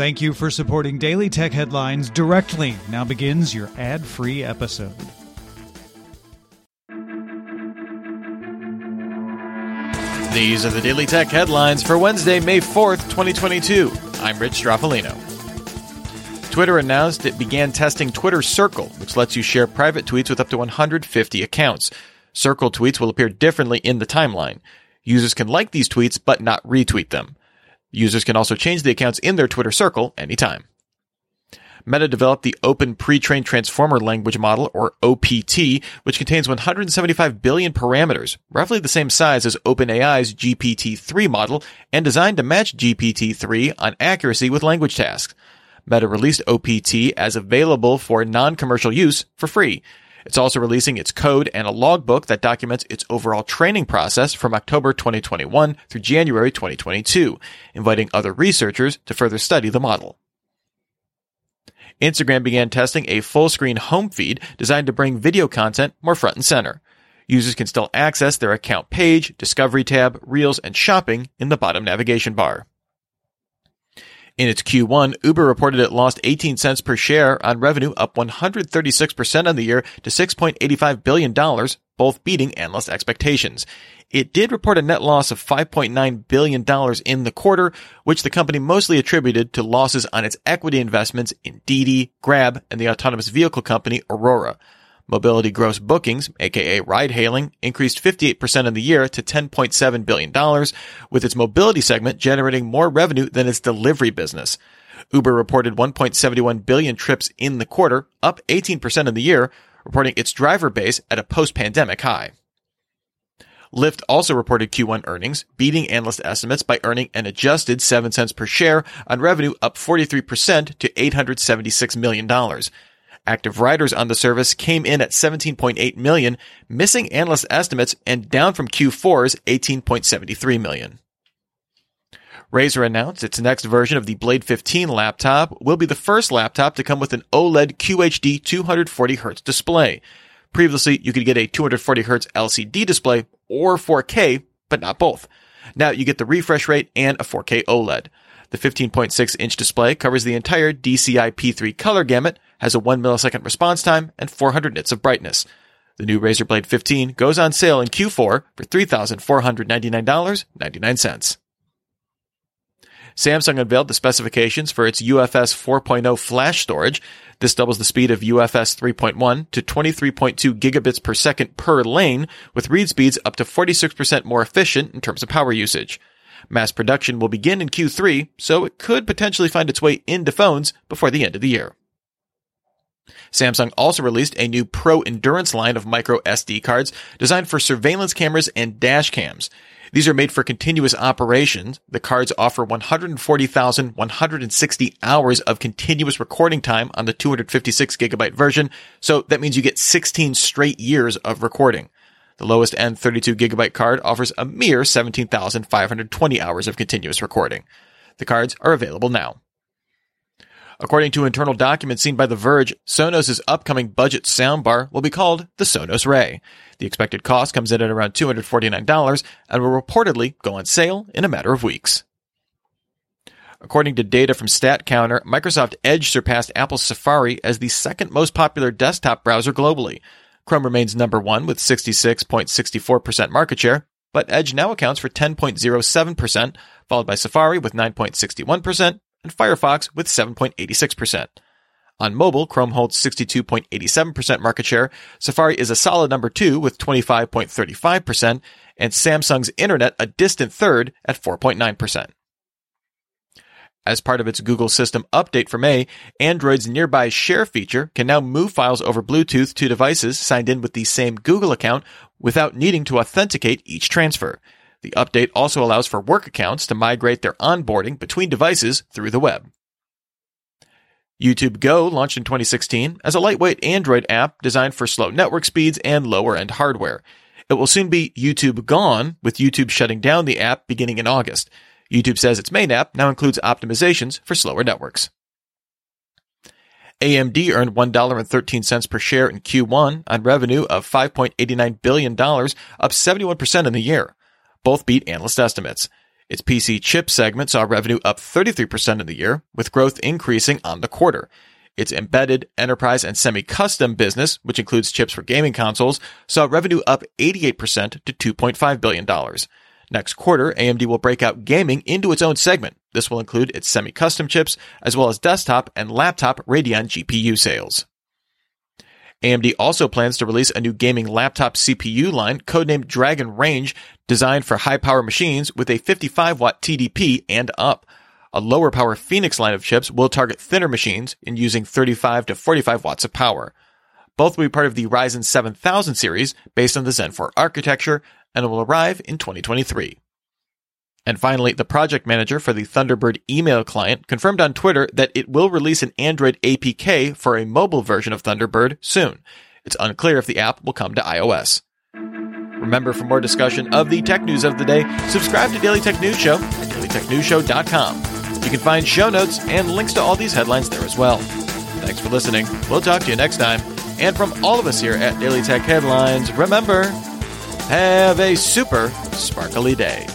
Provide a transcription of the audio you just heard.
Thank you for supporting Daily Tech Headlines directly. Now begins your ad free episode. These are the Daily Tech headlines for Wednesday, May 4th, 2022. I'm Rich Stroffolino. Twitter announced it began testing Twitter Circle, which lets you share private tweets with up to 150 accounts. Circle tweets will appear differently in the timeline. Users can like these tweets, but not retweet them. Users can also change the accounts in their Twitter Circle anytime. Meta developed the Open Pre-trained Transformer Language Model, or OPT, which contains 175 billion parameters, roughly the same size as OpenAI's GPT-3 model, and designed to match GPT-3 on accuracy with language tasks. Meta released OPT as available for non-commercial use for free. It's also releasing its code and a logbook that documents its overall training process from October 2021 through January 2022, inviting other researchers to further study the model. Instagram began testing a full screen home feed designed to bring video content more front and center. Users can still access their account page, discovery tab, reels, and shopping in the bottom navigation bar. In its Q1, Uber reported it lost 18 cents per share on revenue up 136% on the year to $6.85 billion, both beating analyst expectations. It did report a net loss of $5.9 billion in the quarter, which the company mostly attributed to losses on its equity investments in Didi, Grab, and the autonomous vehicle company Aurora. Mobility gross bookings, aka ride hailing, increased 58% in the year to $10.7 billion, with its mobility segment generating more revenue than its delivery business. Uber reported 1.71 billion trips in the quarter, up 18% in the year, reporting its driver base at a post-pandemic high. Lyft also reported Q1 earnings, beating analyst estimates by earning an adjusted 7 cents per share on revenue up 43% to $876 million. Active riders on the service came in at 17.8 million, missing analyst estimates and down from Q4's 18.73 million. Razer announced its next version of the Blade 15 laptop will be the first laptop to come with an OLED QHD 240Hz display. Previously, you could get a 240Hz LCD display or 4K, but not both. Now you get the refresh rate and a 4K OLED. The 15.6 inch display covers the entire DCI P3 color gamut, has a 1 millisecond response time, and 400 nits of brightness. The new Razer Blade 15 goes on sale in Q4 for $3,499.99. Samsung unveiled the specifications for its UFS 4.0 flash storage. This doubles the speed of UFS 3.1 to 23.2 gigabits per second per lane, with read speeds up to 46% more efficient in terms of power usage. Mass production will begin in Q3, so it could potentially find its way into phones before the end of the year. Samsung also released a new Pro Endurance line of micro SD cards designed for surveillance cameras and dash cams. These are made for continuous operations. The cards offer 140,160 hours of continuous recording time on the 256 gigabyte version, so that means you get 16 straight years of recording. The lowest end 32 gigabyte card offers a mere 17,520 hours of continuous recording. The cards are available now. According to internal documents seen by The Verge, Sonos' upcoming budget soundbar will be called the Sonos Ray. The expected cost comes in at around $249 and will reportedly go on sale in a matter of weeks. According to data from StatCounter, Microsoft Edge surpassed Apple Safari as the second most popular desktop browser globally. Chrome remains number one with 66.64% market share, but Edge now accounts for 10.07%, followed by Safari with 9.61% and Firefox with 7.86%. On mobile, Chrome holds 62.87% market share, Safari is a solid number two with 25.35%, and Samsung's Internet a distant third at 4.9%. As part of its Google system update for May, Android's nearby share feature can now move files over Bluetooth to devices signed in with the same Google account without needing to authenticate each transfer. The update also allows for work accounts to migrate their onboarding between devices through the web. YouTube Go launched in 2016 as a lightweight Android app designed for slow network speeds and lower end hardware. It will soon be YouTube Gone, with YouTube shutting down the app beginning in August. YouTube says its main app now includes optimizations for slower networks. AMD earned $1.13 per share in Q1 on revenue of $5.89 billion, up 71% in the year. Both beat analyst estimates. Its PC chip segment saw revenue up 33% in the year, with growth increasing on the quarter. Its embedded, enterprise, and semi-custom business, which includes chips for gaming consoles, saw revenue up 88% to $2.5 billion. Next quarter, AMD will break out gaming into its own segment. This will include its semi-custom chips, as well as desktop and laptop Radeon GPU sales. AMD also plans to release a new gaming laptop CPU line codenamed Dragon Range, designed for high power machines with a 55 watt TDP and up. A lower power Phoenix line of chips will target thinner machines in using 35 to 45 watts of power. Both will be part of the Ryzen 7000 series based on the Zen 4 architecture and will arrive in 2023. And finally, the project manager for the Thunderbird email client confirmed on Twitter that it will release an Android APK for a mobile version of Thunderbird soon. It's unclear if the app will come to iOS. Remember, for more discussion of the tech news of the day, subscribe to Daily Tech News Show at dailytechnewsshow.com. You can find show notes and links to all these headlines there as well. Thanks for listening. We'll talk to you next time. And from all of us here at Daily Tech Headlines, remember, have a super sparkly day.